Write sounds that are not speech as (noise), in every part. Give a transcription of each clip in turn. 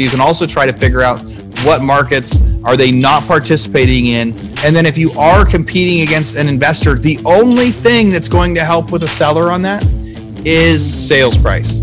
You can also try to figure out what markets are they not participating in. And then if you are competing against an investor, the only thing that's going to help with a seller on that is sales price.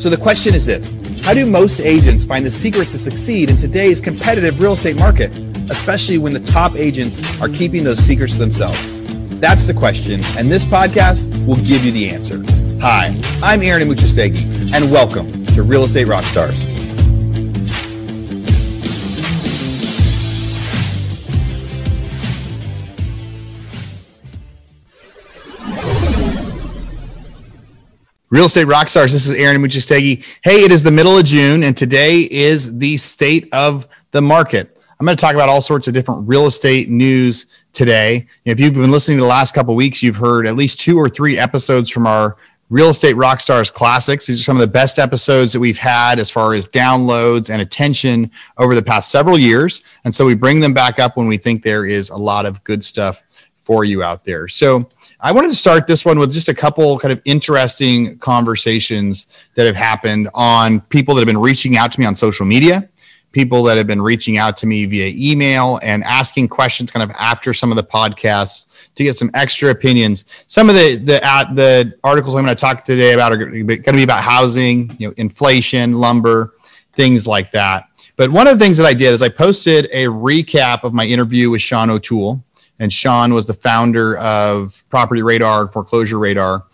So the question is this How do most agents find the secrets to succeed in today's competitive real estate market, especially when the top agents are keeping those secrets to themselves? That's the question, and this podcast will give you the answer. Hi, I'm Aaron Amuchastegui, and welcome to Real Estate Rockstars. Real Estate Rockstars, this is Aaron Amuchastegui. Hey, it is the middle of June, and today is the state of the market. I'm going to talk about all sorts of different real estate news today. If you've been listening to the last couple weeks, you've heard at least two or three episodes from our Real Estate Rockstars Classics. These are some of the best episodes that we've had as far as downloads and attention over the past several years. And so we bring them back up when we think there is a lot of good stuff for you out there. So I wanted to start this one with just a couple kind of interesting conversations that have happened on people that have been reaching out to me on social media people that have been reaching out to me via email and asking questions kind of after some of the podcasts to get some extra opinions. Some of the the the articles I'm going to talk today about are going to be about housing, you know, inflation, lumber, things like that. But one of the things that I did is I posted a recap of my interview with Sean O'Toole, and Sean was the founder of Property Radar and Foreclosure Radar,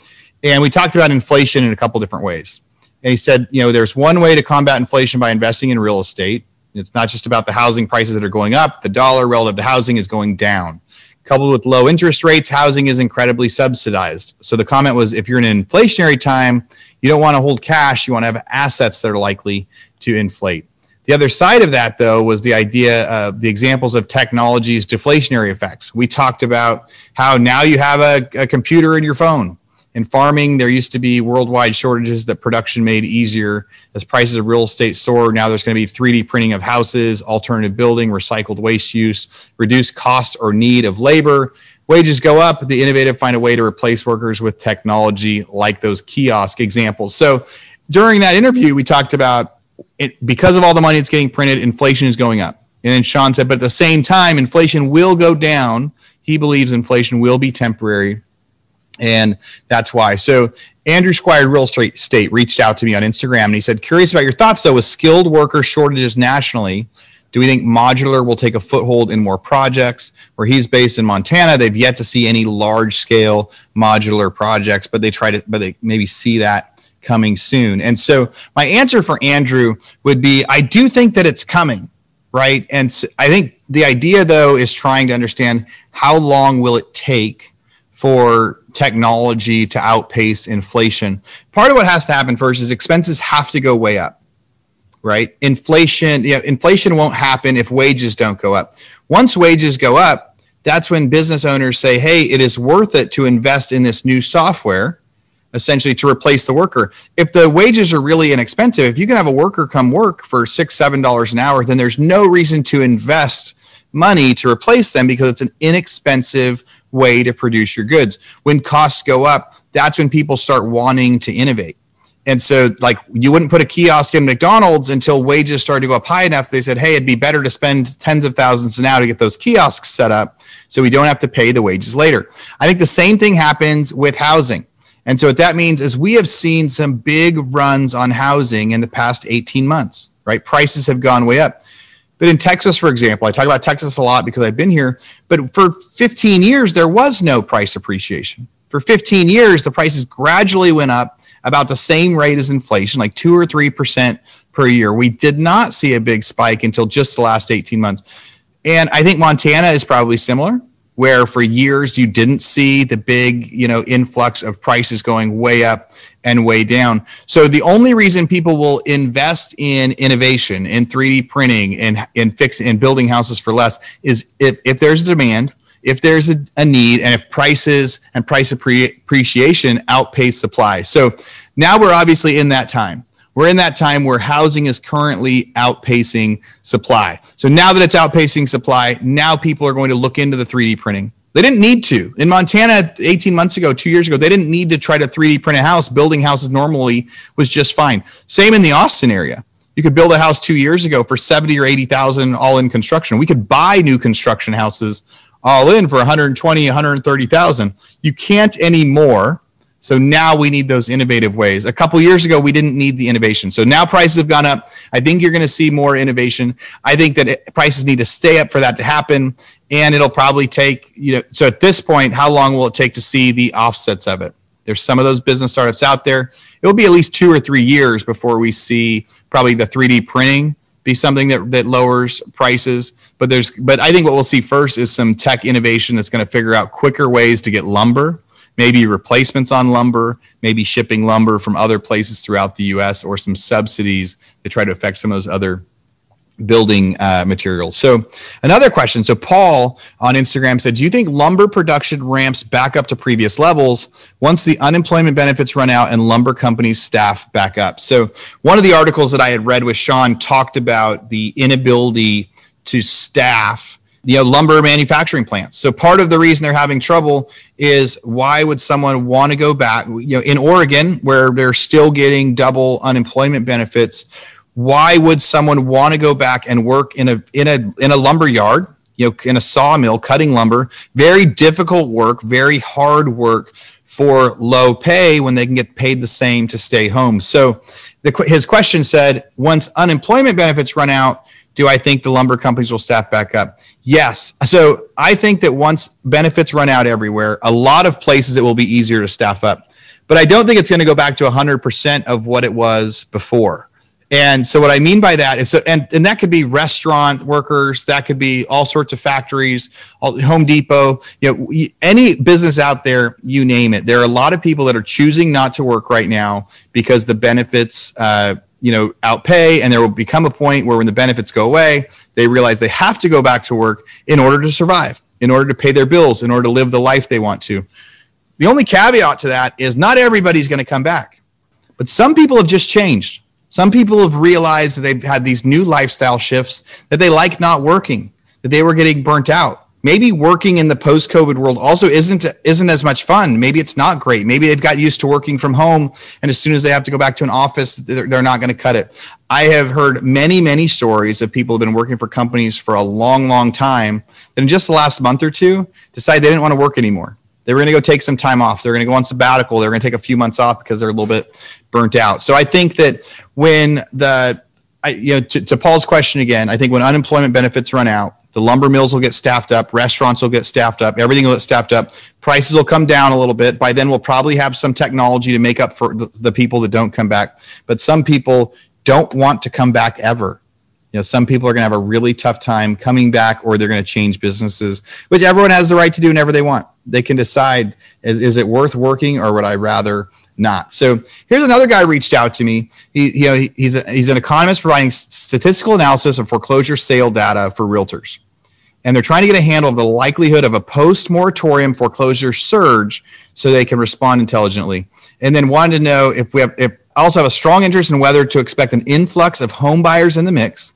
and we talked about inflation in a couple different ways. And he said, you know, there's one way to combat inflation by investing in real estate. It's not just about the housing prices that are going up, the dollar relative to housing is going down. Coupled with low interest rates, housing is incredibly subsidized. So the comment was if you're in an inflationary time, you don't want to hold cash, you want to have assets that are likely to inflate. The other side of that, though, was the idea of the examples of technology's deflationary effects. We talked about how now you have a, a computer in your phone in farming, there used to be worldwide shortages that production made easier. As prices of real estate soar, now there's going to be 3D printing of houses, alternative building, recycled waste use, reduced cost or need of labor. Wages go up, the innovative find a way to replace workers with technology like those kiosk examples. So during that interview, we talked about it because of all the money that's getting printed, inflation is going up. And then Sean said, but at the same time, inflation will go down. He believes inflation will be temporary and that's why. So Andrew Squire Real Estate State reached out to me on Instagram and he said, curious about your thoughts though, with skilled worker shortages nationally, do we think modular will take a foothold in more projects? Where he's based in Montana, they've yet to see any large scale modular projects, but they try to, but they maybe see that coming soon. And so my answer for Andrew would be, I do think that it's coming, right? And I think the idea though is trying to understand how long will it take for technology to outpace inflation. Part of what has to happen first is expenses have to go way up, right? Inflation, yeah, inflation won't happen if wages don't go up. Once wages go up, that's when business owners say, hey, it is worth it to invest in this new software essentially to replace the worker. If the wages are really inexpensive, if you can have a worker come work for six, seven dollars an hour, then there's no reason to invest money to replace them because it's an inexpensive way to produce your goods. When costs go up, that's when people start wanting to innovate. And so, like, you wouldn't put a kiosk in McDonald's until wages started to go up high enough. They said, hey, it'd be better to spend tens of thousands now to get those kiosks set up so we don't have to pay the wages later. I think the same thing happens with housing. And so, what that means is we have seen some big runs on housing in the past 18 months, right? Prices have gone way up. But in Texas, for example, I talk about Texas a lot because I've been here, but for 15 years, there was no price appreciation. For 15 years, the prices gradually went up about the same rate as inflation, like 2 or 3% per year. We did not see a big spike until just the last 18 months. And I think Montana is probably similar where for years you didn't see the big you know influx of prices going way up and way down. So the only reason people will invest in innovation in 3d printing and in fixing and building houses for less is if, if there's a demand if there's a, a need and if prices and price appreciation outpace supply. So now we're obviously in that time we're in that time where housing is currently outpacing supply. So now that it's outpacing supply, now people are going to look into the 3D printing. They didn't need to. In Montana 18 months ago, two years ago, they didn't need to try to 3D print a house. Building houses normally was just fine. Same in the Austin area. You could build a house two years ago for 70 or 80,000 all in construction. We could buy new construction houses all in for 120, 130,000. You can't anymore so now we need those innovative ways. A couple years ago, we didn't need the innovation. So now prices have gone up. I think you're going to see more innovation. I think that it, prices need to stay up for that to happen. And it'll probably take, you know, so at this point, how long will it take to see the offsets of it? There's some of those business startups out there. It will be at least two or three years before we see probably the 3D printing be something that, that lowers prices. But there's, but I think what we'll see first is some tech innovation that's going to figure out quicker ways to get lumber maybe replacements on lumber, maybe shipping lumber from other places throughout the US, or some subsidies to try to affect some of those other building uh, materials. So, another question. So, Paul on Instagram said, Do you think lumber production ramps back up to previous levels once the unemployment benefits run out and lumber companies staff back up? So, one of the articles that I had read with Sean talked about the inability to staff you know lumber manufacturing plants. So part of the reason they're having trouble is why would someone want to go back you know in oregon where they're still getting double unemployment benefits why would someone want to go back and work in a in a in a lumber yard you know in a sawmill cutting lumber? Very difficult work very hard work for low pay when they can get paid the same to stay home. So the, his question said once unemployment benefits run out do I think the lumber companies will staff back up? Yes. So I think that once benefits run out everywhere, a lot of places it will be easier to staff up. But I don't think it's going to go back to 100% of what it was before. And so what I mean by that is, and, and that could be restaurant workers, that could be all sorts of factories, all, Home Depot, you know, any business out there, you name it. There are a lot of people that are choosing not to work right now because the benefits, uh, you know outpay and there will become a point where when the benefits go away they realize they have to go back to work in order to survive in order to pay their bills in order to live the life they want to. The only caveat to that is not everybody's going to come back. But some people have just changed. Some people have realized that they've had these new lifestyle shifts that they like not working that they were getting burnt out maybe working in the post-covid world also isn't isn't as much fun. Maybe it's not great. Maybe they've got used to working from home and as soon as they have to go back to an office they're, they're not going to cut it. I have heard many many stories of people who have been working for companies for a long long time that in just the last month or two decide they didn't want to work anymore. They were going to go take some time off. They're going to go on sabbatical. They're going to take a few months off because they're a little bit burnt out. So i think that when the I, you know, to, to Paul's question again, I think when unemployment benefits run out, the lumber mills will get staffed up, restaurants will get staffed up, everything will get staffed up. Prices will come down a little bit. By then, we'll probably have some technology to make up for the, the people that don't come back. But some people don't want to come back ever. You know, some people are going to have a really tough time coming back, or they're going to change businesses, which everyone has the right to do whenever they want. They can decide: is, is it worth working, or would I rather not. So here's another guy reached out to me. He, you know, he's a, he's an economist providing statistical analysis of foreclosure sale data for realtors and they're trying to get a handle of the likelihood of a post moratorium foreclosure surge so they can respond intelligently. And then wanted to know if we have, if I also have a strong interest in whether to expect an influx of home buyers in the mix,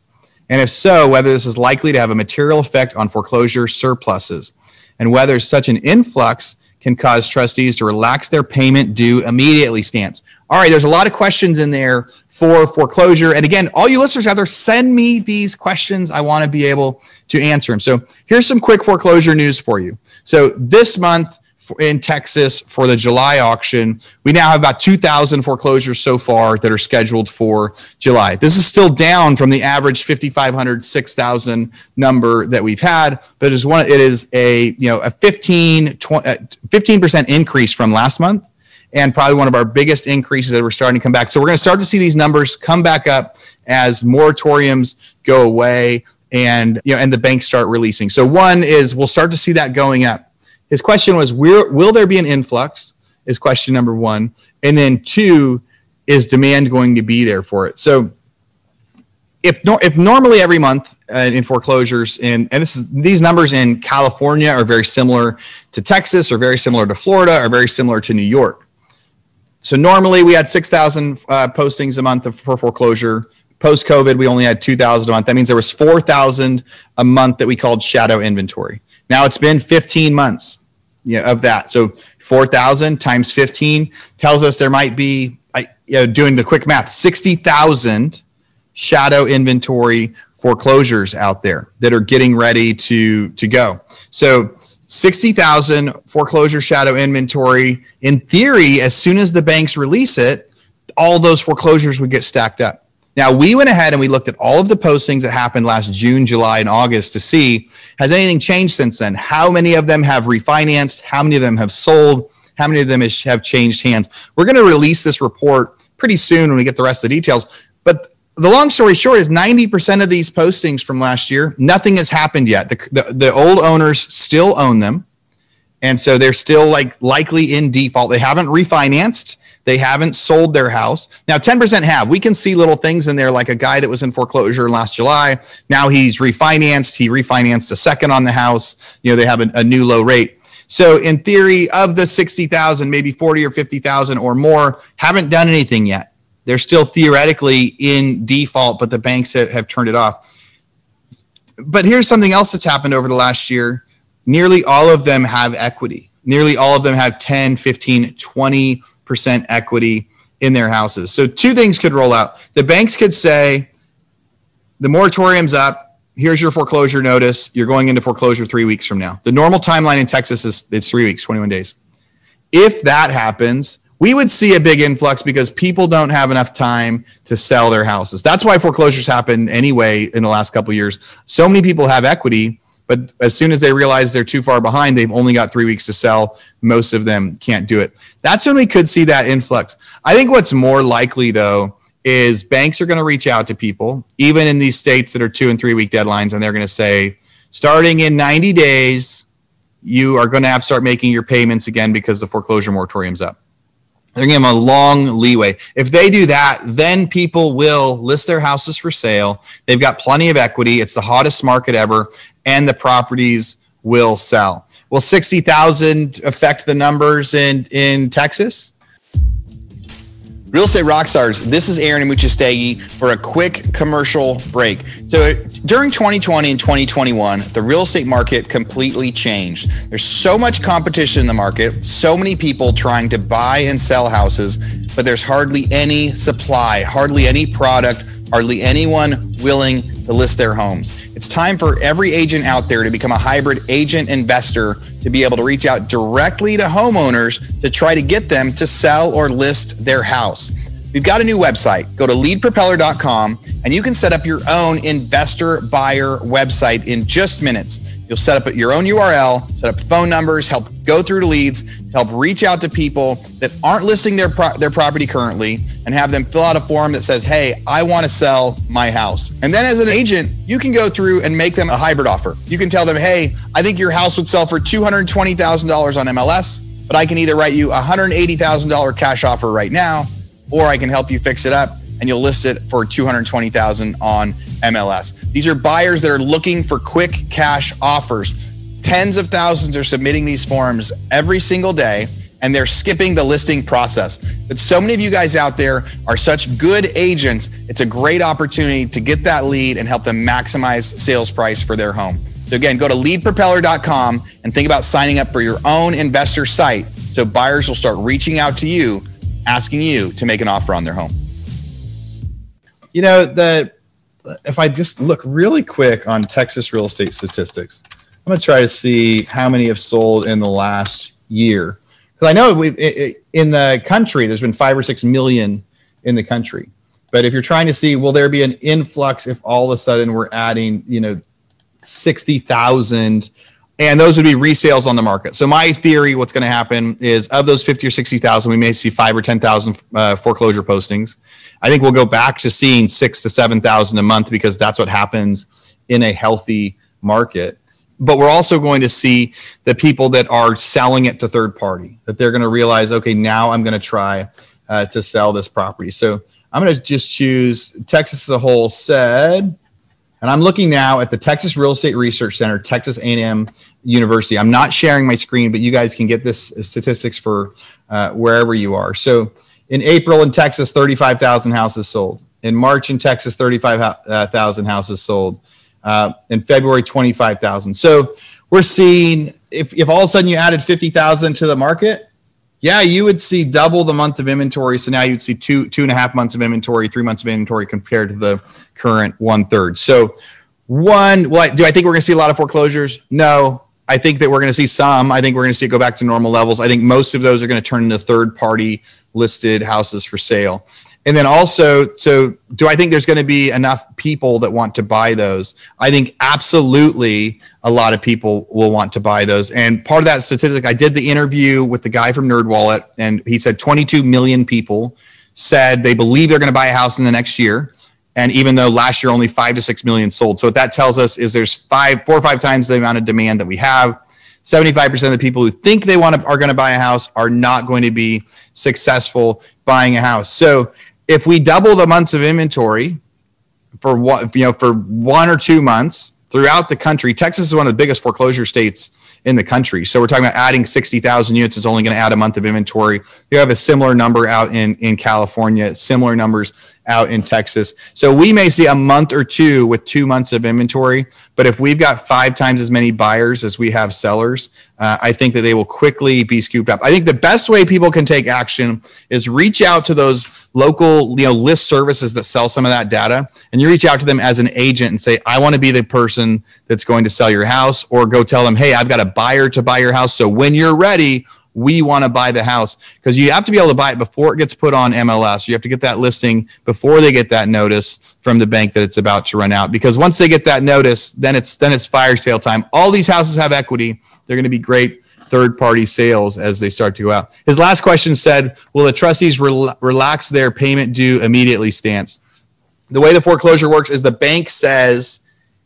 and if so, whether this is likely to have a material effect on foreclosure surpluses, and whether such an influx can cause trustees to relax their payment due immediately stance. All right, there's a lot of questions in there for foreclosure. And again, all you listeners out there, send me these questions. I want to be able to answer them. So here's some quick foreclosure news for you. So this month, in Texas for the July auction. We now have about 2,000 foreclosures so far that are scheduled for July. This is still down from the average 5,500, 6,000 number that we've had, but it is one. It is a you know a 15 15% uh, increase from last month and probably one of our biggest increases that we're starting to come back. So we're going to start to see these numbers come back up as moratoriums go away and you know and the banks start releasing. So one is we'll start to see that going up. His question was will, there be an influx? Is question number 1. And then 2 is demand going to be there for it. So if no, if normally every month uh, in foreclosures in and this is these numbers in California are very similar to Texas or very similar to Florida or very similar to New York. So normally we had 6,000 uh, postings a month for foreclosure. Post COVID, we only had 2,000 a month. That means there was 4,000 a month that we called shadow inventory. Now it's been 15 months you know, of that. So 4,000 times 15 tells us there might be, you know, doing the quick math, 60,000 shadow inventory foreclosures out there that are getting ready to to go. So 60,000 foreclosure shadow inventory in theory as soon as the banks release it all those foreclosures would get stacked up. Now we went ahead and we looked at all of the postings that happened last June, July and August to see has anything changed since then? How many of them have refinanced? How many of them have sold? How many of them have changed hands? We're going to release this report pretty soon when we get the rest of the details. But the long story short is 90% of these postings from last year, nothing has happened yet. The, the, the, old owners still own them. And so they're still like likely in default. They haven't refinanced. They haven't sold their house. Now, 10% have. We can see little things in there, like a guy that was in foreclosure last July. Now he's refinanced. He refinanced a second on the house. You know, they have a, a new low rate. So, in theory, of the 60,000, maybe 40 or 50,000 or more haven't done anything yet. They're still theoretically in default, but the banks have, have turned it off. But here's something else that's happened over the last year. Nearly all of them have equity. Nearly all of them have 10, 15, 20% equity in their houses. So two things could roll out. The banks could say, the moratorium's up. Here's your foreclosure notice. You're going into foreclosure three weeks from now. The normal timeline in Texas is it's three weeks, 21 days. If that happens, we would see a big influx because people don't have enough time to sell their houses. That's why foreclosures happen anyway in the last couple years. So many people have equity, but as soon as they realize they're too far behind, they've only got three weeks to sell. Most of them can't do it. That's when we could see that influx. I think what's more likely though is banks are going to reach out to people, even in these states that are two and three week deadlines, and they're going to say, starting in 90 days, you are going to have to start making your payments again because the foreclosure moratorium's up. They're giving them a long leeway. If they do that, then people will list their houses for sale. They've got plenty of equity. It's the hottest market ever, and the properties will sell. Will 60,000 affect the numbers in, in Texas? Real Estate Rockstars, this is Aaron Amuchastegui for a quick commercial break. So during 2020 and 2021, the real estate market completely changed. There's so much competition in the market, so many people trying to buy and sell houses, but there's hardly any supply, hardly any product, hardly anyone willing to list their homes. It's time for every agent out there to become a hybrid agent investor to be able to reach out directly to homeowners to try to get them to sell or list their house. We've got a new website. Go to leadpropeller.com and you can set up your own investor buyer website in just minutes. You'll set up your own URL, set up phone numbers, help go through to leads, help reach out to people that aren't listing their pro- their property currently and have them fill out a form that says, "Hey, I want to sell my house." And then as an agent, you can go through and make them a hybrid offer. You can tell them, "Hey, I think your house would sell for $220,000 on MLS, but I can either write you a $180,000 cash offer right now, or I can help you fix it up and you'll list it for 220,000 on MLS. These are buyers that are looking for quick cash offers. Tens of thousands are submitting these forms every single day and they're skipping the listing process. But so many of you guys out there are such good agents, it's a great opportunity to get that lead and help them maximize sales price for their home. So again, go to leadpropeller.com and think about signing up for your own investor site so buyers will start reaching out to you asking you to make an offer on their home. You know, the if I just look really quick on Texas real estate statistics, I'm going to try to see how many have sold in the last year. Because I know we've in the country, there's been five or six million in the country. But if you're trying to see, will there be an influx if all of a sudden we're adding, you know, 60,000 and those would be resales on the market. So my theory, what's going to happen is of those 50 or 60,000, we may see five or 10,000 uh, foreclosure postings. I think we'll go back to seeing six to 7,000 a month because that's what happens in a healthy market. But we're also going to see the people that are selling it to third party, that they're going to realize, okay, now I'm going to try uh, to sell this property. So I'm going to just choose Texas as a whole said, and I'm looking now at the Texas Real Estate Research Center, Texas A&M University. I'm not sharing my screen, but you guys can get this statistics for uh, wherever you are. So in April in Texas, 35,000 houses sold. In March in Texas, 35,000 houses sold. Uh, in February, 25,000. So we're seeing if, if all of a sudden you added 50,000 to the market, yeah, you would see double the month of inventory. So now you'd see two, two and a half months of inventory, three months of inventory compared to the current one third. So one, well, do I think we're going to see a lot of foreclosures? No, I think that we're going to see some. I think we're going to see it go back to normal levels. I think most of those are going to turn into third party listed houses for sale. And then also, so do I think there's going to be enough people that want to buy those? I think absolutely a lot of people will want to buy those. And part of that statistic, I did the interview with the guy from NerdWallet, and he said 22 million people said they believe they're going to buy a house in the next year. And even though last year only five to six million sold. So what that tells us is there's five, four or five times the amount of demand that we have. 75% of the people who think they want to are going to buy a house are not going to be successful buying a house. So if we double the months of inventory for what you know for one or two months throughout the country, Texas is one of the biggest foreclosure states in the country. So we're talking about adding 60,000 units is only going to add a month of inventory. You have a similar number out in, in California, similar numbers out in Texas. So we may see a month or two with two months of inventory. But if we've got five times as many buyers as we have sellers, uh, I think that they will quickly be scooped up. I think the best way people can take action is reach out to those local you know list services that sell some of that data and you reach out to them as an agent and say i want to be the person that's going to sell your house or go tell them hey i've got a buyer to buy your house so when you're ready we want to buy the house because you have to be able to buy it before it gets put on MLS. You have to get that listing before they get that notice from the bank that it's about to run out. Because once they get that notice, then it's then it's fire sale time. All these houses have equity. They're going to be great third party sales as they start to go out. His last question said, Will the trustees rel- relax their payment due immediately stance? The way the foreclosure works is the bank says,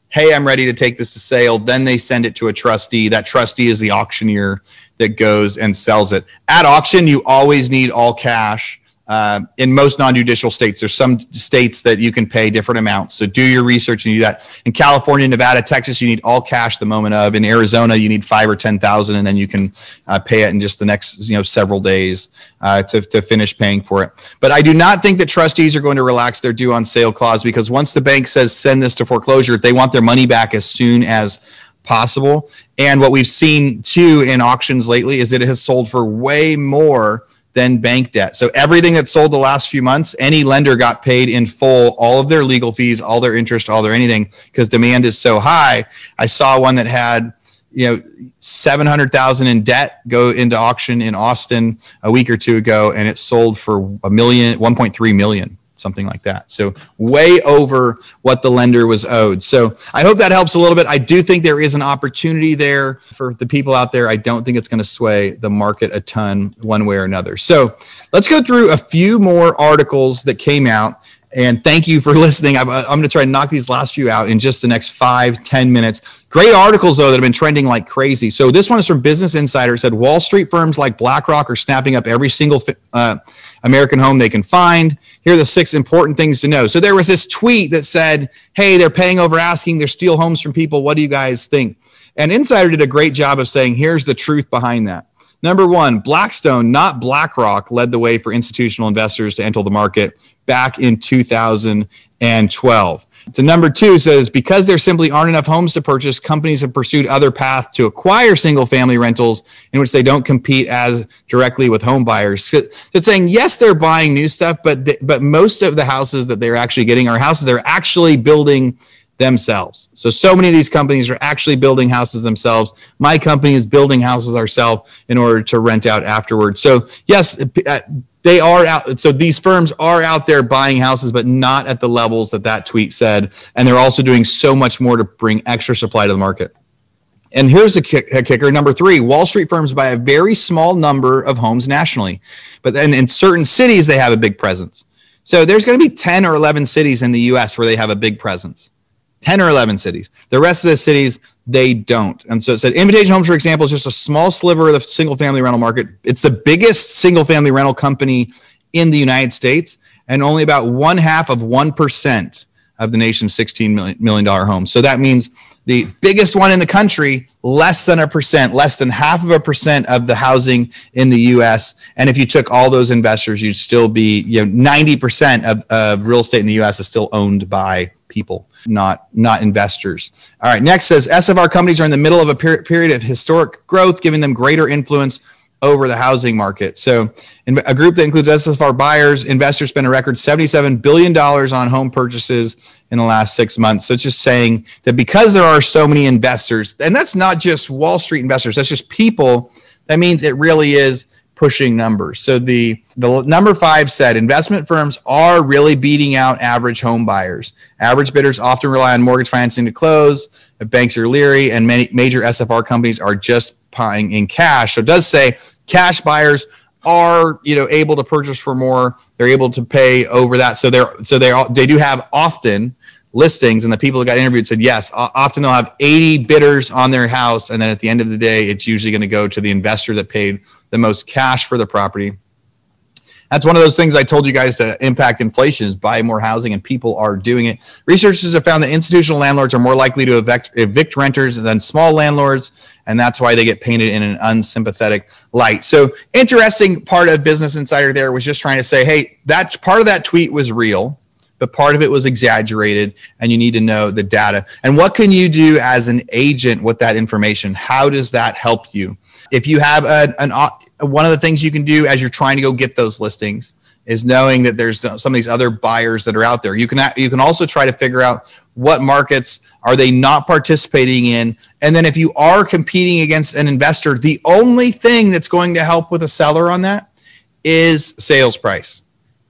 Hey, I'm ready to take this to sale. Then they send it to a trustee. That trustee is the auctioneer that goes and sells it. At auction, you always need all cash uh, in most non-judicial states there's some states that you can pay different amounts. So do your research and do that. In california nevada texas you need all cash the moment of. In arizona you need five or ten thousand and then you can uh, pay it in just the next you know several days uh, to, to finish paying for it. But i do not think that trustees are going to relax their due on sale clause because once the bank says send this to foreclosure they want their money back as soon as possible. And what we've seen too in auctions lately is that it has sold for way more than bank debt. So everything that sold the last few months, any lender got paid in full, all of their legal fees, all their interest, all their anything, because demand is so high. I saw one that had, you know, 700,000 in debt go into auction in Austin a week or two ago, and it sold for a million, 1.3 million something like that. So way over what the lender was owed. So I hope that helps a little bit. I do think there is an opportunity there for the people out there. I don't think it's going to sway the market a ton one way or another. So let's go through a few more articles that came out. And thank you for (laughs) listening. I'm, I'm going to try to knock these last few out in just the next five, ten minutes. Great articles, though, that have been trending like crazy. So this one is from Business Insider. It said Wall Street firms like BlackRock are snapping up every single uh, American home they can find. Here are the six important things to know. So there was this tweet that said, hey, they're paying over asking, they're steal homes from people. What do you guys think? And Insider did a great job of saying, here's the truth behind that. Number one, Blackstone, not BlackRock, led the way for institutional investors to enter the market back in 2012. To number two says because there simply aren't enough homes to purchase, companies have pursued other paths to acquire single family rentals in which they don't compete as directly with home buyers. So it's saying yes, they're buying new stuff, but th- but most of the houses that they're actually getting are houses they're actually building themselves. So so many of these companies are actually building houses themselves. My company is building houses ourselves in order to rent out afterwards. So yes, uh, they are out. So these firms are out there buying houses, but not at the levels that that tweet said. And they're also doing so much more to bring extra supply to the market. And here's a, kick, a kicker. Number three, Wall Street firms buy a very small number of homes nationally, but then in certain cities, they have a big presence. So there's going to be 10 or 11 cities in the US where they have a big presence. 10 or 11 cities. The rest of the cities, they don't. And so it said Invitation Homes, for example, is just a small sliver of the single family rental market. It's the biggest single family rental company in the United States, and only about one half of 1% of the nation's $16 million homes. So that means the biggest one in the country, less than a percent, less than half of a percent of the housing in the US. And if you took all those investors, you'd still be, you know, 90% of, of real estate in the US is still owned by people. Not not investors. All right, next says SFR companies are in the middle of a per- period of historic growth, giving them greater influence over the housing market. So, a group that includes SFR buyers, investors spent a record $77 billion on home purchases in the last six months. So, it's just saying that because there are so many investors, and that's not just Wall Street investors, that's just people, that means it really is pushing numbers. So the the number 5 said investment firms are really beating out average home buyers. Average bidders often rely on mortgage financing to close. Banks are leery and many major SFR companies are just buying in cash. So it does say cash buyers are you know able to purchase for more they're able to pay over that so they're so they are they do have often listings and the people that got interviewed said yes often they'll have 80 bidders on their house and then at the end of the day it's usually going to go to the investor that paid the most cash for the property that's one of those things I told you guys to impact inflation is buy more housing, and people are doing it. Researchers have found that institutional landlords are more likely to evict, evict renters than small landlords, and that's why they get painted in an unsympathetic light. So, interesting part of Business Insider there was just trying to say, hey, that part of that tweet was real but part of it was exaggerated and you need to know the data. And what can you do as an agent with that information? How does that help you? If you have a, an one of the things you can do as you're trying to go get those listings is knowing that there's some of these other buyers that are out there. You can you can also try to figure out what markets are they not participating in and then if you are competing against an investor, the only thing that's going to help with a seller on that is sales price.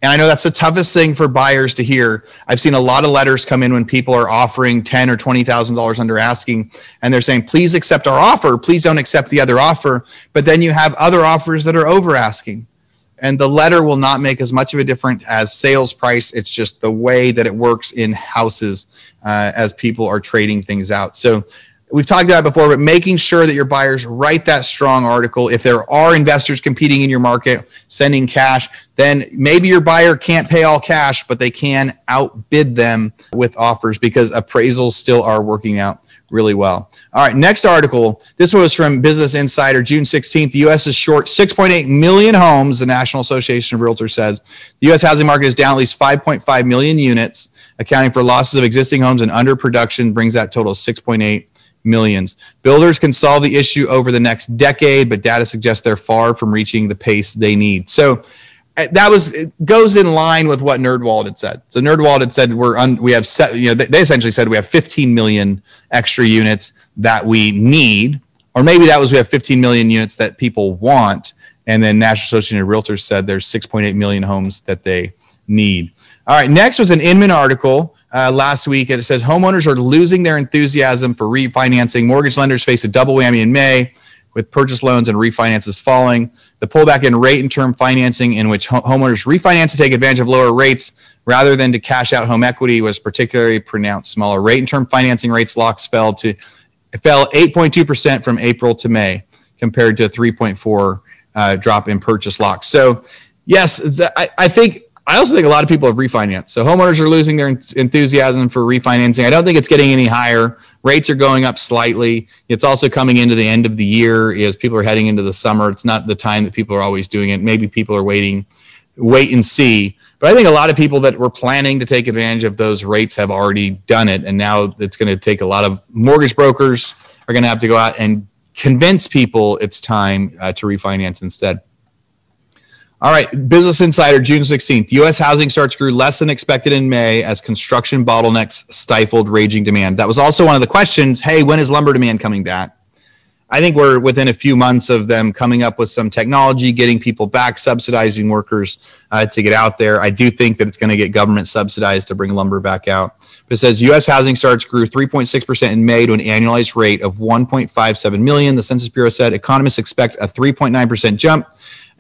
And I know that's the toughest thing for buyers to hear. I've seen a lot of letters come in when people are offering ten or twenty thousand dollars under asking, and they're saying, "Please accept our offer. Please don't accept the other offer." But then you have other offers that are over asking, and the letter will not make as much of a difference as sales price. It's just the way that it works in houses uh, as people are trading things out. So we've talked about before, but making sure that your buyers write that strong article. If there are investors competing in your market, sending cash, then maybe your buyer can't pay all cash, but they can outbid them with offers because appraisals still are working out really well. All right, next article. This was from Business Insider, June 16th. The U.S. is short 6.8 million homes, the National Association of Realtors says. The U.S. housing market is down at least 5.5 million units, accounting for losses of existing homes and underproduction brings that total 6.8 millions. Builders can solve the issue over the next decade, but data suggests they're far from reaching the pace they need. So uh, that was goes in line with what NerdWallet had said. So NerdWallet had said we're un, we have set, you know they essentially said we have 15 million extra units that we need, or maybe that was we have 15 million units that people want, and then National Association of Realtors said there's 6.8 million homes that they need. All right, next was an Inman article uh, last week, and it says homeowners are losing their enthusiasm for refinancing. Mortgage lenders face a double whammy in May with purchase loans and refinances falling. The pullback in rate and term financing, in which homeowners refinance to take advantage of lower rates rather than to cash out home equity, was particularly pronounced. Smaller rate and term financing rates locks fell to fell 8.2% from April to May, compared to a 3.4 uh, drop in purchase locks. So, yes, I, I think I also think a lot of people have refinanced. So homeowners are losing their enthusiasm for refinancing. I don't think it's getting any higher. Rates are going up slightly. It's also coming into the end of the year as people are heading into the summer. It's not the time that people are always doing it. Maybe people are waiting, wait and see. But I think a lot of people that were planning to take advantage of those rates have already done it. And now it's going to take a lot of mortgage brokers are going to have to go out and convince people it's time uh, to refinance instead. All right, Business Insider, June 16th. U.S. housing starts grew less than expected in May as construction bottlenecks stifled raging demand. That was also one of the questions. Hey, when is lumber demand coming back? I think we're within a few months of them coming up with some technology, getting people back, subsidizing workers uh, to get out there. I do think that it's going to get government subsidized to bring lumber back out. But it says U.S. housing starts grew 3.6% in May to an annualized rate of 1.57 million. The Census Bureau said economists expect a 3.9% jump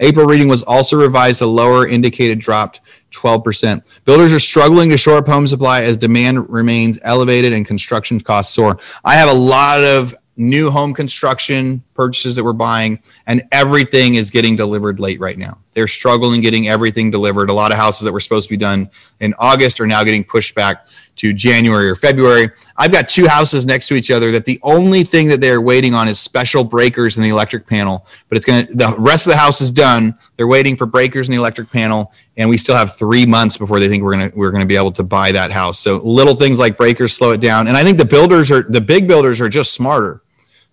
April reading was also revised to lower, indicated dropped 12%. Builders are struggling to shore up home supply as demand remains elevated and construction costs soar. I have a lot of new home construction purchases that we're buying, and everything is getting delivered late right now. They're struggling getting everything delivered. A lot of houses that were supposed to be done in August are now getting pushed back to January or February. I've got two houses next to each other that the only thing that they're waiting on is special breakers in the electric panel, but it's going to, the rest of the house is done. They're waiting for breakers in the electric panel, and we still have three months before they think we're going to, we're going to be able to buy that house. So little things like breakers slow it down. And I think the builders are, the big builders are just smarter.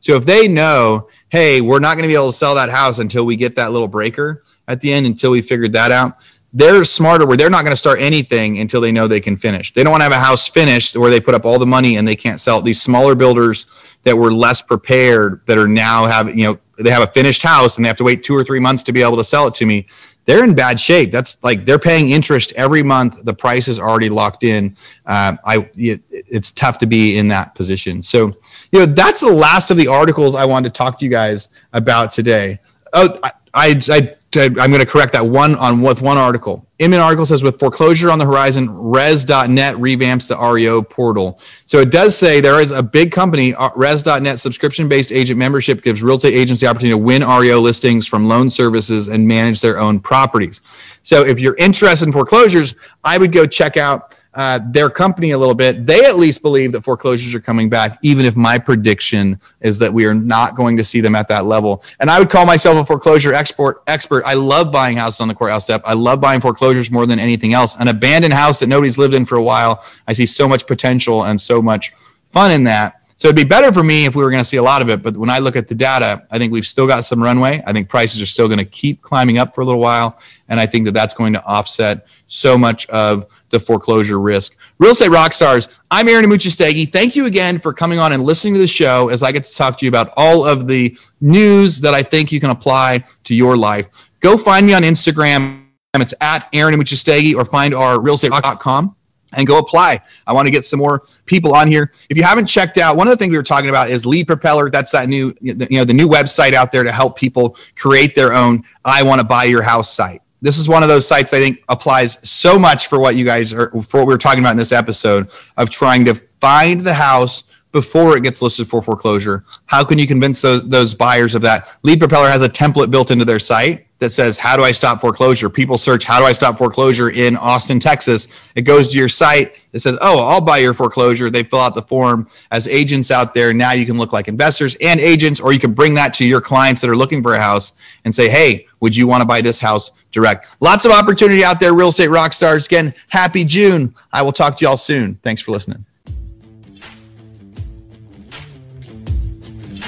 So if they know, hey, we're not going to be able to sell that house until we get that little breaker at the end, until we figured that out, they're smarter where they're not going to start anything until they know they can finish. They don't want to have a house finished where they put up all the money and they can't sell it. These smaller builders that were less prepared that are now having, you know, they have a finished house and they have to wait two or three months to be able to sell it to me. They're in bad shape. That's like they're paying interest every month. The price is already locked in. Uh, I it, it's tough to be in that position. So you know that's the last of the articles I wanted to talk to you guys about today. Oh, I, I, I I'm going to correct that one on with one article. Inman article says with foreclosure on the horizon, res.net revamps the REO portal. So it does say there is a big company, uh, res.net subscription based agent membership gives real estate agents the opportunity to win REO listings from loan services and manage their own properties. So if you're interested in foreclosures, I would go check out uh, their company a little bit. They at least believe that foreclosures are coming back, even if my prediction is that we are not going to see them at that level. And I would call myself a foreclosure export expert. I love buying houses on the courthouse step. I love buying foreclosures more than anything else. An abandoned house that nobody's lived in for a while. I see so much potential and so much fun in that. So it'd be better for me if we were going to see a lot of it. But when I look at the data, I think we've still got some runway. I think prices are still going to keep climbing up for a little while. And I think that that's going to offset so much of the foreclosure risk. Real estate rock stars, I'm Aaron Amuchastegui. Thank you again for coming on and listening to the show as I get to talk to you about all of the news that I think you can apply to your life. Go find me on Instagram. It's at Aaron Amuchastegui or find our realestaterock.com and go apply. I want to get some more people on here. If you haven't checked out, one of the things we were talking about is Lead Propeller. That's that new, you know, the new website out there to help people create their own I want to buy your house site this is one of those sites I think applies so much for what you guys are for what we were talking about in this episode of trying to find the house before it gets listed for foreclosure. How can you convince those, those buyers of that? Lead Propeller has a template built into their site that says, How do I stop foreclosure? People search, How do I stop foreclosure in Austin, Texas? It goes to your site. It says, Oh, I'll buy your foreclosure. They fill out the form. As agents out there, now you can look like investors and agents, or you can bring that to your clients that are looking for a house and say, Hey, would you want to buy this house direct? Lots of opportunity out there, real estate rock stars. Again, happy June. I will talk to y'all soon. Thanks for listening.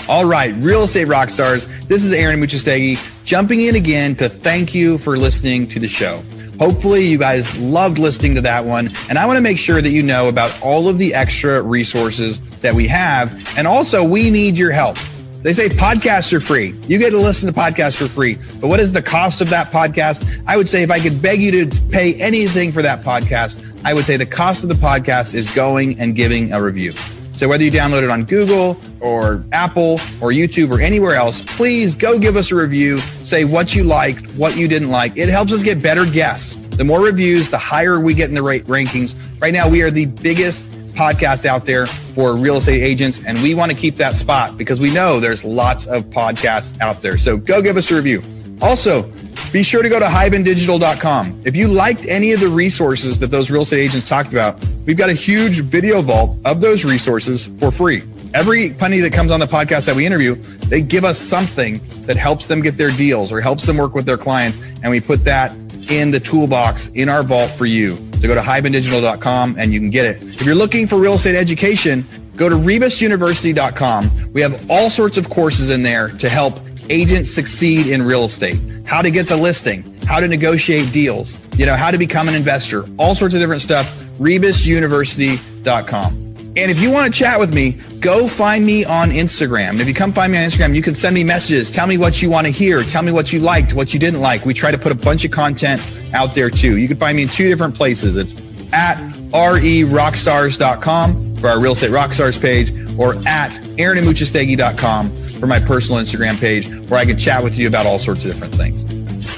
All right, real estate rock stars. This is Aaron Amuchastegui jumping in again to thank you for listening to the show. Hopefully, you guys loved listening to that one. And I want to make sure that you know about all of the extra resources that we have. And also, we need your help. They say podcasts are free. You get to listen to podcasts for free. But what is the cost of that podcast? I would say if I could beg you to pay anything for that podcast, I would say the cost of the podcast is going and giving a review. So whether you download it on Google or Apple or YouTube or anywhere else, please go give us a review. Say what you liked, what you didn't like. It helps us get better guests. The more reviews, the higher we get in the rankings. Right now, we are the biggest podcast out there for real estate agents, and we want to keep that spot because we know there's lots of podcasts out there. So go give us a review. Also, be sure to go to hibandigital.com. If you liked any of the resources that those real estate agents talked about, we've got a huge video vault of those resources for free. Every penny that comes on the podcast that we interview, they give us something that helps them get their deals or helps them work with their clients. And we put that in the toolbox in our vault for you. So go to hibandigital.com and you can get it. If you're looking for real estate education, go to rebusuniversity.com. We have all sorts of courses in there to help agents succeed in real estate, how to get the listing, how to negotiate deals, you know, how to become an investor, all sorts of different stuff, rebusuniversity.com. And if you want to chat with me, go find me on Instagram. If you come find me on Instagram, you can send me messages. Tell me what you want to hear. Tell me what you liked, what you didn't like. We try to put a bunch of content out there too. You can find me in two different places. It's at rerockstars.com for our real estate rockstars page or at aaronamuchastegui.com for my personal Instagram page where I can chat with you about all sorts of different things.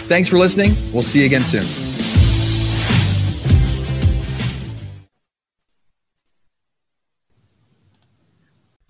Thanks for listening. We'll see you again soon.